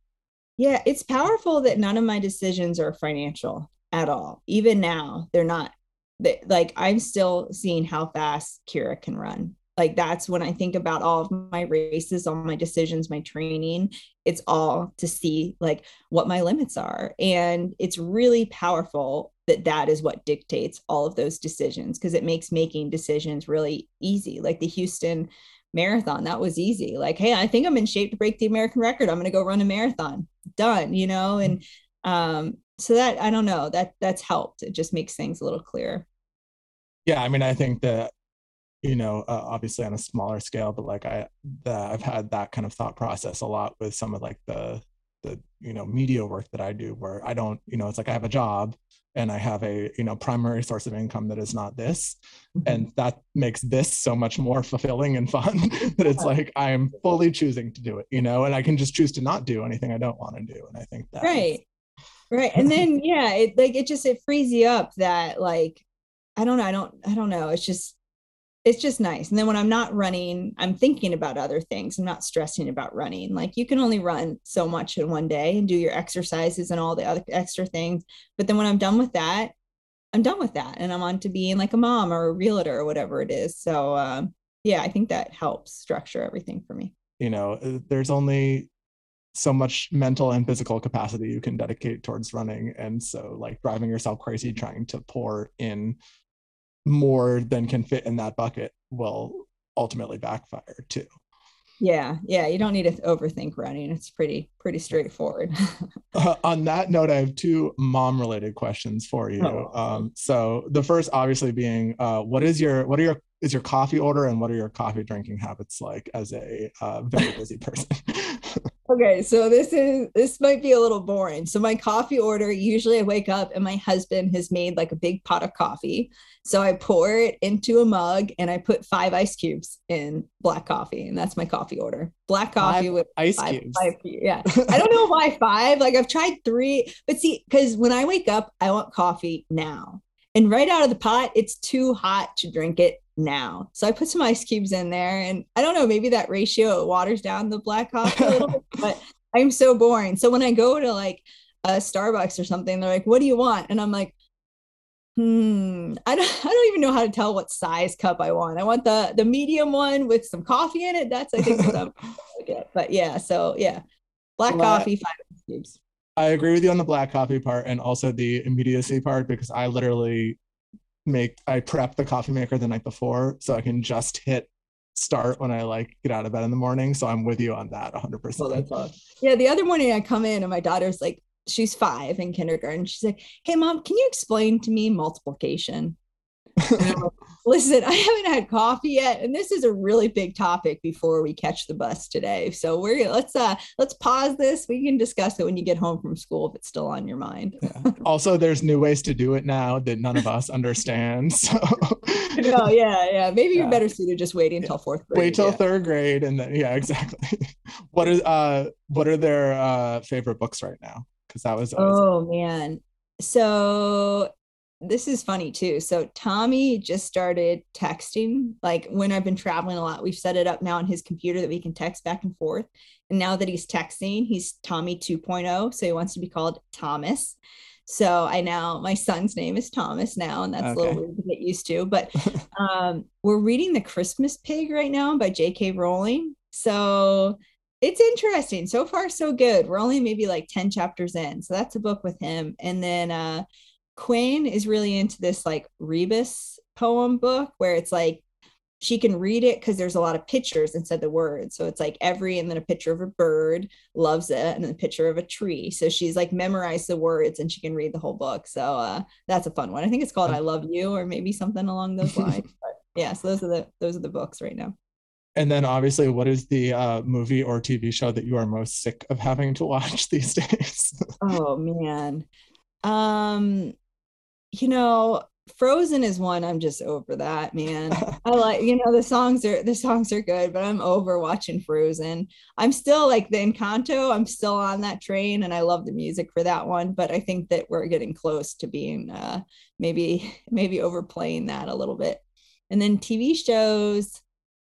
Yeah it's powerful that none of my decisions are financial at all even now. They're not They, like i'm still seeing how fast Keira can run like that's when i think about all of my races all my decisions my training it's all to see like what my limits are. And it's really powerful that that is what dictates all of those decisions because it makes making decisions really easy. Like the houston marathon that was easy. Like hey i think i'm in shape to break the american record. I'm going to go run a marathon. Done you know? And um so that i don't know that that's helped. It just makes things a little clearer. Yeah i mean i think that you know uh, obviously on a smaller scale but like i the, i've had that kind of thought process a lot with some of like the the you know media work that i do where i don't you know it's like i have a job and i have a you know primary source of income that is not this mm-hmm. and that makes this so much more fulfilling and fun that it's like i'm fully choosing to do it you know and i can just choose to not do anything i don't want to do and i think that right right and then yeah it like it just it frees you up that like i don't know i don't i don't know it's just it's just nice. And then when I'm not running, I'm thinking about other things. I'm not stressing about running. Like you can only run so much in one day and do your exercises and all the other extra things. But then when I'm done with that, I'm done with that and I'm on to being like a mom or a realtor or whatever it is. So um, yeah, I think that helps structure everything for me. You know, uh, there's only so much mental and physical capacity you can dedicate towards running. And so like driving yourself crazy trying to pour in more than can fit in that bucket will ultimately backfire too. Yeah, yeah, you don't need to overthink running. It's pretty pretty straightforward. uh, on that note, I have two mom related questions for you. Oh. Um, so the first, obviously, being uh, what is your what are your is your coffee order and what are your coffee drinking habits like as a uh, very busy person? Okay, so this is this might be a little boring. So my coffee order, usually I wake up and my husband has made like a big pot of coffee. So I pour it into a mug and I put five ice cubes in black coffee, and that's my coffee order. Black coffee five with ice five, cubes. Five, yeah, I don't know why five. Like I've tried three, but see, because when I wake up, I want coffee now. And right out of the pot, it's too hot to drink it now. So I put some ice cubes in there, and I don't know, maybe that ratio waters down the black coffee a little bit, but I'm so boring. So when I go to like a Starbucks or something, they're like, "What do you want?" And I'm like, "Hmm, I don't, I don't even know how to tell what size cup I want. I want the the medium one with some coffee in it. That's I think what I'm get. But yeah, so yeah, black well, coffee, five ice cubes. I agree with you on the black coffee part and also the immediacy part because I literally make I prep the coffee maker the night before so I can just hit start when I like get out of bed in the morning. So I'm with you on that 100%. Oh, that's awesome. Yeah, the other morning I come in and my daughter's like, she's five in kindergarten. She's like, "Hey, mom, can you explain to me multiplication?" Like, Listen, I haven't had coffee yet, and this is a really big topic before we catch the bus today. So we're let's uh let's pause this. We can discuss it when you get home from school if it's still on your mind. Yeah. Also, there's new ways to do it now that none of us understand. So no, yeah, yeah. Maybe Yeah. you're better suited just waiting until fourth grade. wait till third grade and then yeah, exactly. what is uh what are their uh favorite books right now? Because that was Oh man. So this is funny too. So Tommy just started texting. Like when I've been traveling a lot, we've set it up now on his computer that we can text back and forth. And now that he's texting, he's Tommy 2.0. So he wants to be called Thomas. So I now my son's name is Thomas now, and that's a little weird to get used to. But um, we're reading The Christmas Pig right now by J.K. Rowling. So it's interesting. So far, so good. We're only maybe like 10 chapters in. So that's a book with him. And then uh Quinn is really into this like Rebus poem book where it's like she can read it because there's a lot of pictures instead of the words. So it's like every and then a picture of a bird, loves it, and then a picture of a tree. So she's like memorized the words and she can read the whole book. So uh that's a fun one. I think it's called I Love You or maybe something along those lines. But yeah, so those are the those are the books right now. and then obviously what is the uh movie or TV show that you are most sick of having to watch these days? Oh man. Um, you know, Frozen is one I'm just over that, man. I like, you know, the songs are the songs are good, but I'm over watching Frozen. I'm still like the Encanto, I'm still on that train and I love the music for that one, but I think that we're getting close to being uh maybe maybe overplaying that a little bit. And then TV shows,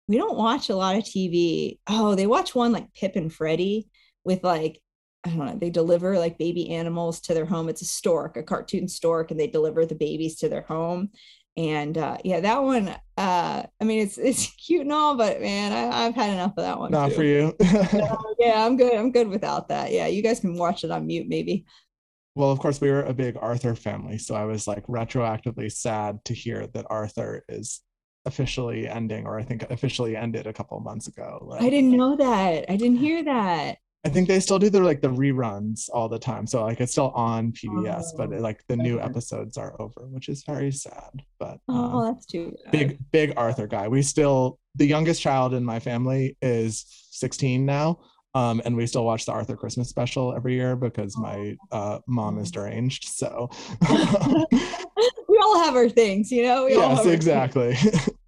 we don't watch a lot of TV. Oh, they watch one like Pip and Freddie with like I don't know, they deliver like baby animals to their home. It's a stork, a cartoon stork, and they deliver the babies to their home. And uh, yeah, that one, uh, I mean, it's it's cute and all, but man, I, I've had enough of that one. Not too. for you. No, yeah, I'm good. I'm good without that. Yeah, you guys can watch it on mute, maybe. Well, of course, we were a big Arthur family, so I was like retroactively sad to hear that Arthur is officially ending, or I think officially ended a couple of months ago. Like, I didn't know that. I didn't hear that. I think they still do the like the reruns all the time, so like it's still on PBS, but Oh, like the new episodes are over, which is very sad. But Oh, um, that's too bad. big big Arthur guy. We still the youngest child in my family is 16 now. Um, and we still watch the Arthur Christmas special every year because my uh, mom is deranged. So we all have our things, you know. We all yes, exactly.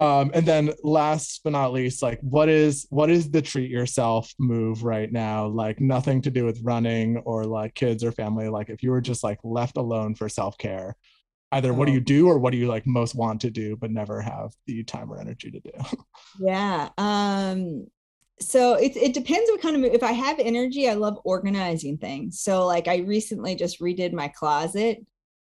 um, and then last but not least, like what is what is the treat yourself move right now? Like nothing to do with running or like kids or family. Like if you were just like left alone for self care, either what do Oh. you do or what do you like most want to do but never have the time or energy to do? Yeah. Um, so it it depends what kind of if I have energy, I love organizing things. So like I recently just redid my closet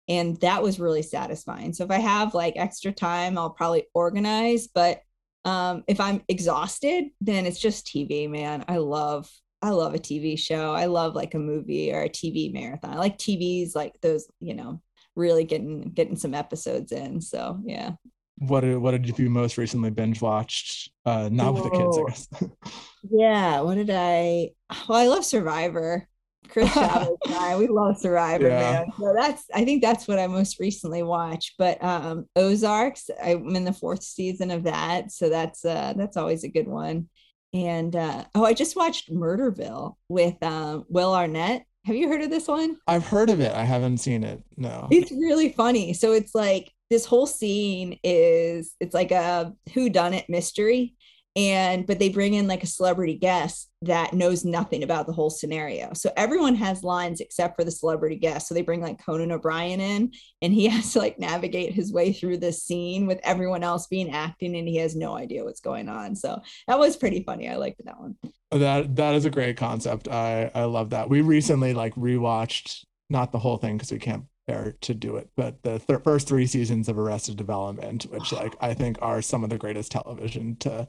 and that was really satisfying. So if I have like extra time, I'll probably organize, but um if I'm exhausted, then it's just TV, man. I love I love a TV show. I love like a movie or a TV marathon. I like TVs like those, you know, really getting getting some episodes in. So yeah. what did, what did you most recently binge watched? Uh, not with the kids, I guess. Yeah, what did I? Well, I love Survivor. Chris Chavez and I, we love Survivor, Yeah. man. So that's I think that's what I most recently watched. But um Ozarks, I'm in the fourth season of that, so that's uh that's always a good one. And uh oh, I just watched Murderville with um Will Arnett. Have you heard of this one? I've heard of it. I haven't seen it. No. It's really funny. So it's like this whole scene is it's like a who done it mystery and but they bring in like a celebrity guest that knows nothing about the whole scenario. So everyone has lines except for the celebrity guest. So they bring like Conan O'Brien in and he has to like navigate his way through this scene with everyone else being acting and he has no idea what's going on. So that was pretty funny. I liked that one. Oh, that that is a great concept. I I love that. We recently like rewatched not the whole thing because we can't bear to do it, but the th- first three seasons of Arrested Development, which like I think are some of the greatest television to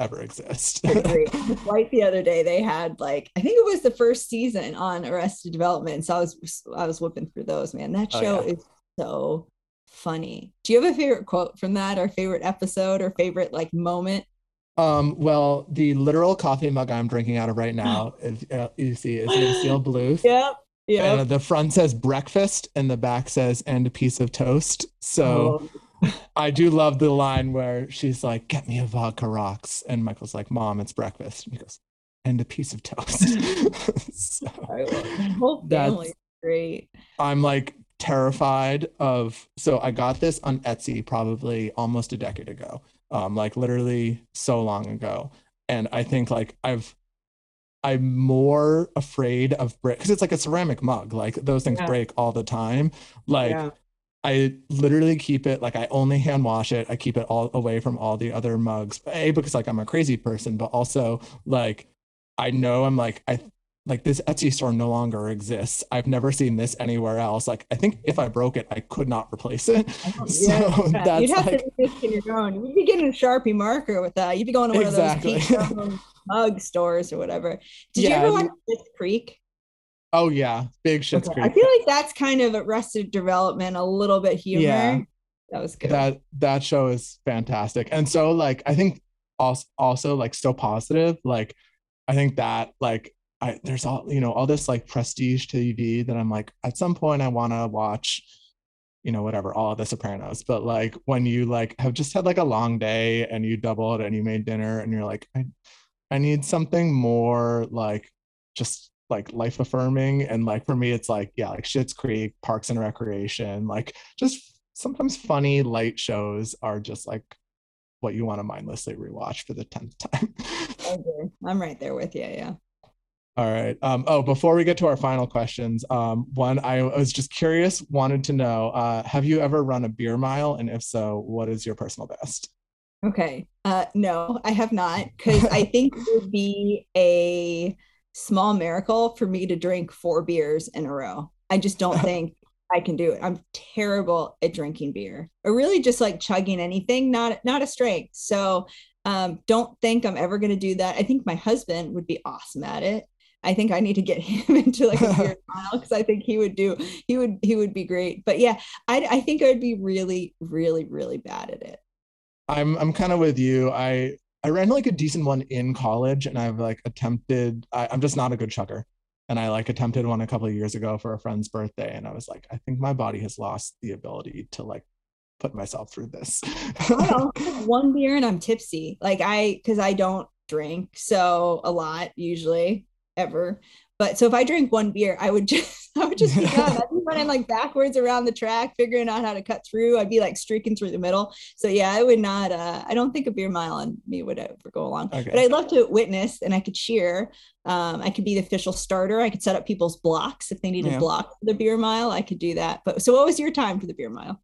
ever exist. Agree. Like the other day, they had like I think it was the first season on Arrested Development. So I was I was whipping through those. Man, that Oh, show yeah. is so funny. Do you have a favorite quote from that, or favorite episode, or favorite like moment? Um, well, the literal coffee mug I'm drinking out of right now, is, uh, you see, is steel Bluth. Yep. Yeah. And the front says breakfast and the back says and a piece of toast. So Oh, I do love the line where she's like, "Get me a vodka rocks," and Michael's like, "Mom, it's breakfast." And he goes, "And a piece of toast." so I love the whole That's- family. Great. I'm like terrified of. So I got this on Etsy probably almost a decade ago, um, like literally so long ago, and I think like I've. I'm more afraid of break because it's like a ceramic mug. Like those things Yeah. break all the time. Like yeah. I literally keep it like I only hand wash it. I keep it all away from all the other mugs. A because like I'm a crazy person, but also like I know I'm like I like this Etsy store no longer exists. I've never seen this anywhere else. Like I think if I broke it, I could not replace it. So Yeah, that's You'd have like to make it your own. You'd be getting a Sharpie marker with that. You'd be going to one Exactly. of those mug stores or whatever. Did you ever watch Schitt's Creek? Oh yeah, big Schitt's Okay. I feel like that's kind of Arrested Development, a little bit humor. Yeah. That was good. that that show is fantastic and so like i think also also like so positive like i think that like i there's all you know all this like prestige tv that i'm like at some point i want to watch you know whatever all of the sopranos but like when you like have just had like a long day and you doubled and you made dinner and you're like i i need something more like just like life affirming and like for me it's like yeah like Schitt's Creek Parks and Recreation like just sometimes funny light shows are just like what you want to mindlessly rewatch for the 10th time. I'm right there with you. Yeah. All right. Um, oh, before we get to our final questions, um, one, I was just curious, wanted to know, uh, have you ever run a beer mile? And if so, what is your personal best? Okay. Uh, no, I have not because I think it would be a small miracle for me to drink four beers in a row. I just don't think I can do it. I'm terrible at drinking beer or really just like chugging anything, not not a strength. So um, don't think I'm ever going to do that. I think my husband would be awesome at it. I think I need to get him into like a beer mile because I think he would do he would he would be great. But yeah, I I think I would be really really really bad at it. I'm I'm kind of with you. I I ran like a decent one in college, and I've like attempted. I, I'm just not a good chugger, and I like attempted one a couple of years ago for a friend's birthday, and I was like, I think my body has lost the ability to like put myself through this. Well, one beer and I'm tipsy. Like I, because I don't drink so a lot usually ever. But so if I drink one beer, I would just, I would just be done. I'd be running like backwards around the track, figuring out how to cut through. I'd be like streaking through the middle. So yeah, I would not. uh I don't think a beer mile on me would ever go along. Okay. But I'd love to witness, and I could cheer. Um, I could be the official starter. I could set up people's blocks if they needed Yeah. block for the beer mile. I could do that. But so, what was your time for the beer mile?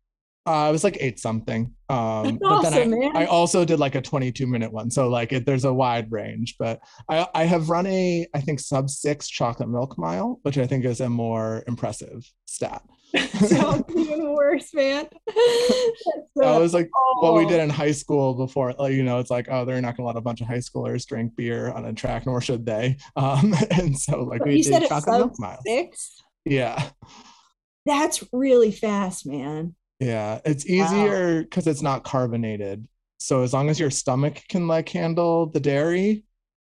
Uh, I was like eight something. Um, but then I, man. I also did like a 22 minute one. So like it, there's a wide range, but I, I have run a, I think sub six chocolate milk mile, which I think is a more impressive stat. Sounds even worse, man. That's, That uh, was like what we oh. did in high school before, like, you know, it's like, oh, they're not gonna let a bunch of high schoolers drink beer on a track, nor should they. Um, and so like But we you did chocolate sub milk miles. six. Yeah. That's really fast, man. Yeah, it's easier because it's not carbonated. So as long as your stomach can like handle the dairy,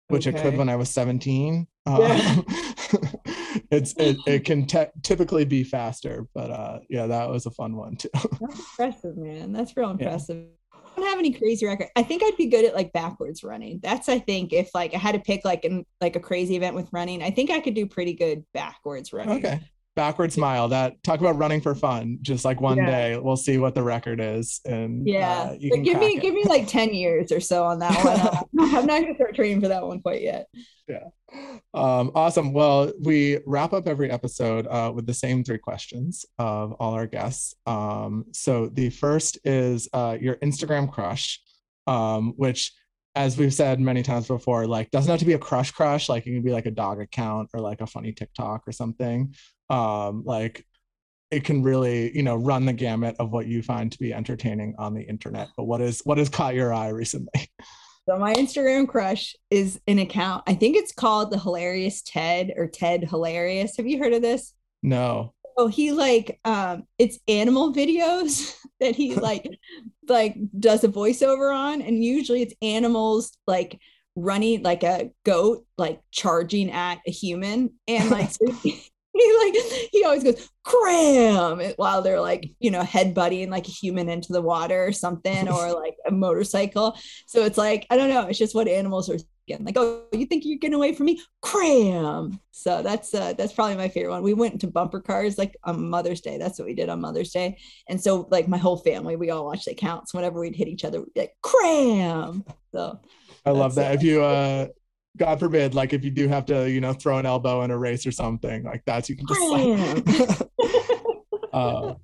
which it could when I was 17, Yeah. um, it's it, it can te- typically be faster. But uh yeah, that was a fun one too. That's impressive, man. That's real impressive. I don't have any crazy record. I think I'd be good at like backwards running. That's I think if like I had to pick like in like a crazy event with running, I think I could do pretty good backwards running. Okay. Backwards mile. That talk about running for fun. Just like one Yeah. day, we'll see what the record is, and Yeah, uh, you but give me it. give me like ten years or so on that one. Uh, I'm not gonna start training for that one quite yet. Yeah. Um, awesome. Well, we wrap up every episode uh, with the same three questions of all our guests. Um, so the first is uh, your Instagram crush, um, which, as we've said many times before, like doesn't have to be a crush crush. Like it can be like a dog account or like a funny TikTok or something. Um, like it can really, you know, run the gamut of what you find to be entertaining on the internet. But what is what has caught your eye recently? So my Instagram crush is an account. I think it's called the Hilarious Ted or Ted Hilarious. Have you heard of this? No. Oh, he like um it's animal videos that he like like does a voiceover on and usually it's animals like running like a goat like charging at a human and like so he, he like he always goes cram! while they're like you know headbutting like a human into the water or something or like a motorcycle. So it's like i don't know it's just what animals are thinking like oh you think you're getting away from me cram so that's uh that's probably my favorite one we went into bumper cars like on mother's day that's what we did on mother's day and so like my whole family we all watched the counts whenever we'd hit each other we'd be like cram so I love that. it. If you uh God forbid, like if you do have to, you know, throw an elbow in a race or something, like that's you can just like uh,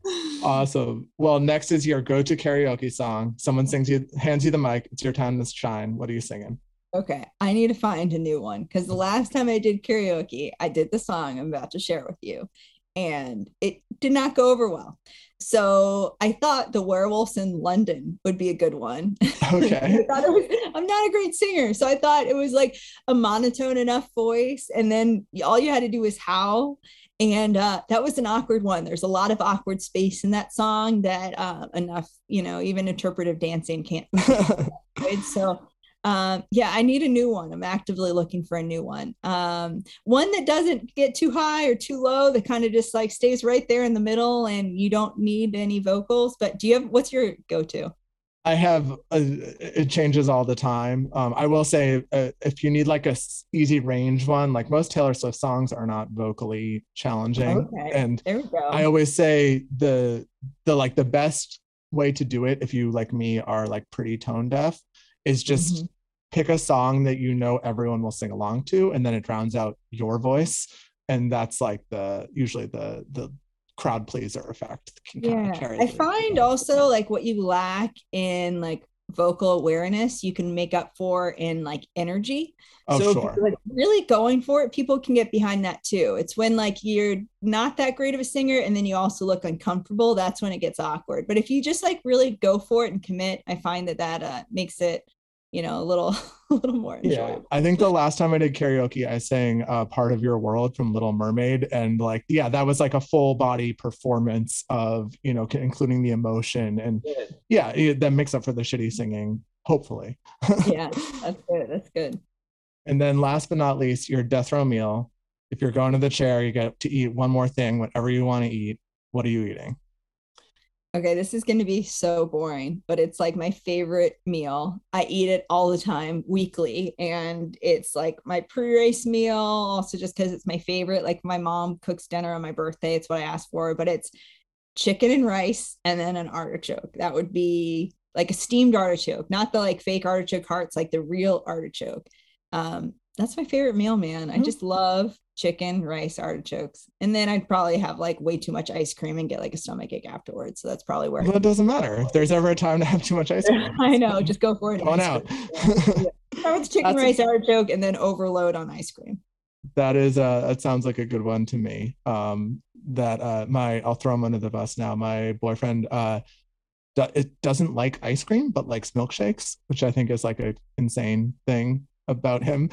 awesome. Well, next is your go-to karaoke song. Someone sings you hands you the mic. It's your time to shine. What are you singing? Okay, I need to find a new one because the last time I did karaoke, I did the song I'm about to share with you, and it did not go over well. So I thought the werewolves in London would be a good one. Okay. was, I'm not a great singer, so I thought it was like a monotone enough voice, and then all you had to do was howl. And uh, that was an awkward one. There's a lot of awkward space in that song that uh, enough, you know, even interpretive dancing can't. So um, yeah, I need a new one. I'm actively looking for a new one. Um, one that doesn't get too high or too low, that kind of just like stays right there in the middle and you don't need any vocals. But do you have what's your go-to? I have uh it changes all the time. Um, I will say uh, if you need like a easy range one, like most Taylor Swift songs are not vocally challenging, Okay. and There we go. I always say the the like the best way to do it if you like me are like pretty tone deaf is just Mhm. Pick a song that you know everyone will sing along to and then it drowns out your voice. And that's like the usually the the crowd pleaser effect that can kind yeah. of carry i find also like what you lack in like vocal awareness you can make up for in like energy. Oh so sure. like really going for it people can get behind that too. It's when like you're not that great of a singer and then you also look uncomfortable that's when it gets awkward. But if you just like really go for it and commit i find that that uh, makes it you know a little a little more yeah i think the last time i did karaoke i sang uh, part of your world from little mermaid and like yeah that was like a full body performance of you know including the emotion and yeah it, that makes up for the shitty singing hopefully yeah that's good that's good And then last but not least, your death row meal. If you're going to the chair, you get to eat one more thing, whatever you want to eat. What are you eating? Okay, this is going to be so boring, but it's like my favorite meal. I eat it all the time, weekly, and it's like my pre-race meal, also just because it's my favorite. Like my mom cooks dinner on my birthday, it's what I asked for, but it's chicken and rice and then an artichoke. That would be like a steamed artichoke, not the like fake artichoke hearts, like the real artichoke. Um, that's my favorite meal, man. I Mhm. just love chicken, rice, artichokes. And then I'd probably have like way too much ice cream and get like a stomach ache afterwards. So that's probably where Well, it doesn't matter. If there's ever a time to have too much ice cream, I know, just go for it. going Ice out. Start with chicken, That's a- rice, artichoke, and then overload on ice cream. that is uh that sounds like a good one to me. Um that uh my I'll throw him under the bus now. My boyfriend uh do, it doesn't like ice cream, but likes milkshakes, which I think is like a insane thing about him.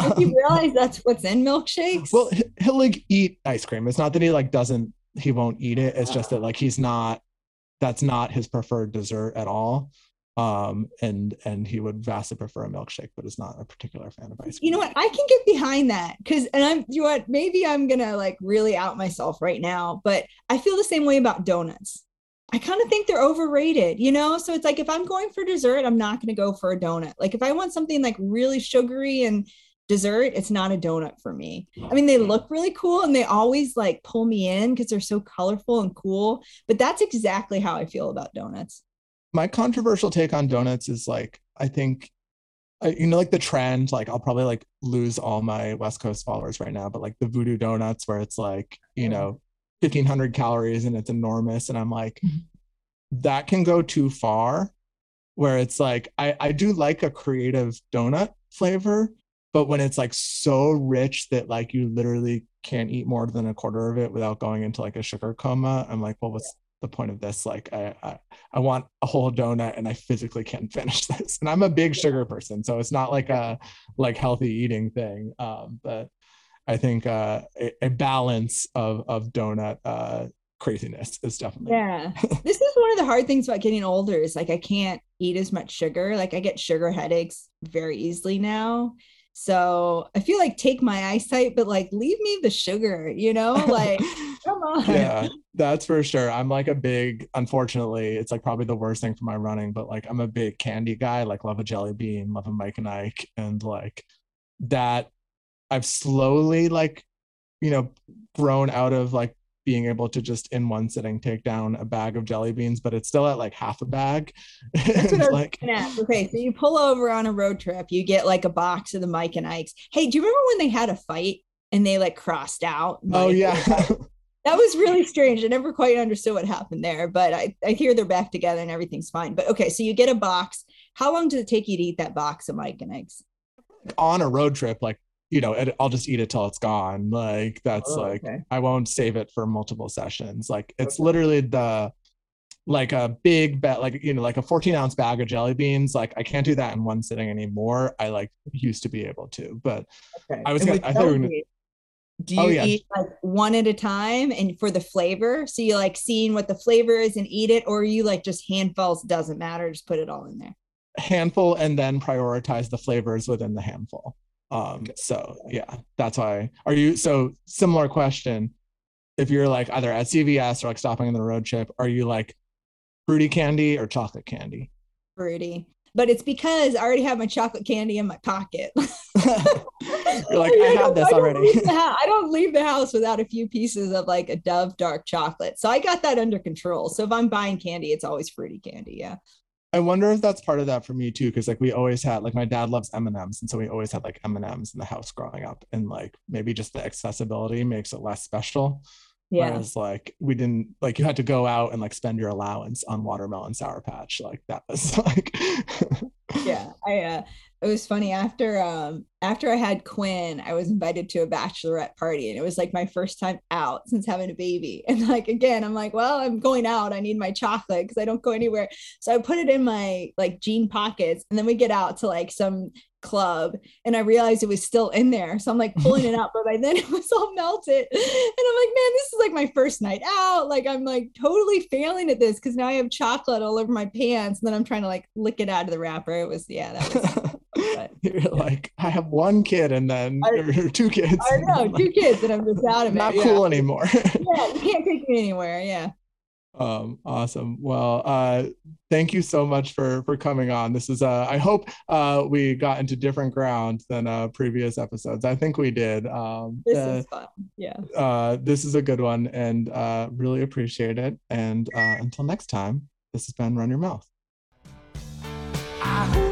Did you realize that's what's in milkshakes? Well, he- he'll like eat ice cream. It's not that he like doesn't he won't eat it. It's just that like he's not that's not his preferred dessert at all. Um and and he would vastly prefer a milkshake, but is not a particular fan of ice cream. you know what? I can get behind that because, and I'm, you know what? Maybe I'm gonna like really out myself right now, but I feel the same way about donuts. I kind of think they're overrated, you know? So it's like if I'm going for dessert, I'm not gonna go for a donut. Like if I want something like really sugary and dessert, it's not a donut for me. I mean, they look really cool and they always like pull me in because they're so colorful and cool, but that's exactly how I feel about donuts. My controversial take on donuts is like I think you know like the trend like I'll probably like lose all my West Coast followers right now, but like the voodoo donuts where it's like, you know, 1500 calories and it's enormous and I'm like Mhm. that can go too far where it's like I I do like a creative donut flavor, but when it's like so rich that like you literally can't eat more than a quarter of it without going into like a sugar coma, I'm like, well, what's the point of this? Like, I I, I want a whole donut and I physically can't finish this. And I'm a big sugar person, so it's not like a like healthy eating thing. Um, but I think uh, a, a balance of of donut uh, craziness is definitely Yeah. this is one of the hard things about getting older is like I can't eat as much sugar. Like I get sugar headaches very easily now. So I feel like take my eyesight, but like leave me the sugar, you know? Like, come on. yeah, that's for sure. I'm like a big, unfortunately, it's like probably the worst thing for my running, but like I'm a big candy guy, like love a jelly bean, love a Mike and Ike. And like that I've slowly like, you know, grown out of like being able to just in one sitting take down a bag of jelly beans, but it's still at like half a bag. That's what I was like. Okay, so you pull over on a road trip, you get like a box of the Mike and Ike's. Hey, do you remember when they had a fight and they like crossed out? oh yeah. that was really strange. I never quite understood what happened there, but I, I hear they're back together and everything's fine. But okay, so you get a box. How long does it take you to eat that box of Mike and Ike's? on a road trip, like you know, I'll just eat it till it's gone. Like that's Oh, like okay. I won't save it for multiple sessions. Like it's Okay. literally the like a big bet, like you know, like a 14 ounce bag of jelly beans. Like I can't do that in one sitting anymore. I like used to be able to, but Okay. I was gonna- I thought you were gonna- Do oh, you Oh, yeah. eat like one at a time and for the flavor? So you like seeing what the flavor is and eat it, or you like just handfuls, doesn't matter, just put it all in there. handful and then prioritize the flavors within the handful. Um, Okay. so yeah, that's why. Are you so similar question? If you're like either at CVS or like stopping on the road trip, are you like fruity candy or chocolate candy? Fruity. But it's because I already have my chocolate candy in my pocket. You're like, I have this don't already. I don't leave the house without a few pieces of like a Dove dark chocolate. So I got that under control. So if I'm buying candy, it's always fruity candy. Yeah. I wonder if that's part of that for me too, because like we always had like my dad loves M and M's, and so we always had like M and M's in the house growing up, and like maybe just the accessibility makes it less special. Yeah. Whereas like we didn't like you had to go out and like spend your allowance on watermelon sour patch. Like that was like yeah i uh it was funny after um after i had quinn i was invited to a bachelorette party and it was like my first time out since having a baby. And like again i'm like well i'm going out. I need my chocolate because i don't go anywhere. So i put it in my like jean pockets and then we get out to like some club and i realized it was still in there. So i'm like pulling it out but by then it was all melted. And i'm like man this is like my first night out. Like i'm like totally failing at this because now i have chocolate all over my pants. And then i'm trying to like lick it out of the wrapper. It was yeah that was you're like I have one kid and then I- or two kids. i know then, two kids and i'm just out of not it yeah. cool anymore. yeah you can't take me anywhere yeah. Um awesome. Well uh thank you so much for for coming on. This is uh i hope uh we got into different ground than uh previous episodes. I think we did. Um this uh, is fun yeah. uh this is a good one and uh really appreciate it. And uh until next time this has been run your mouth. I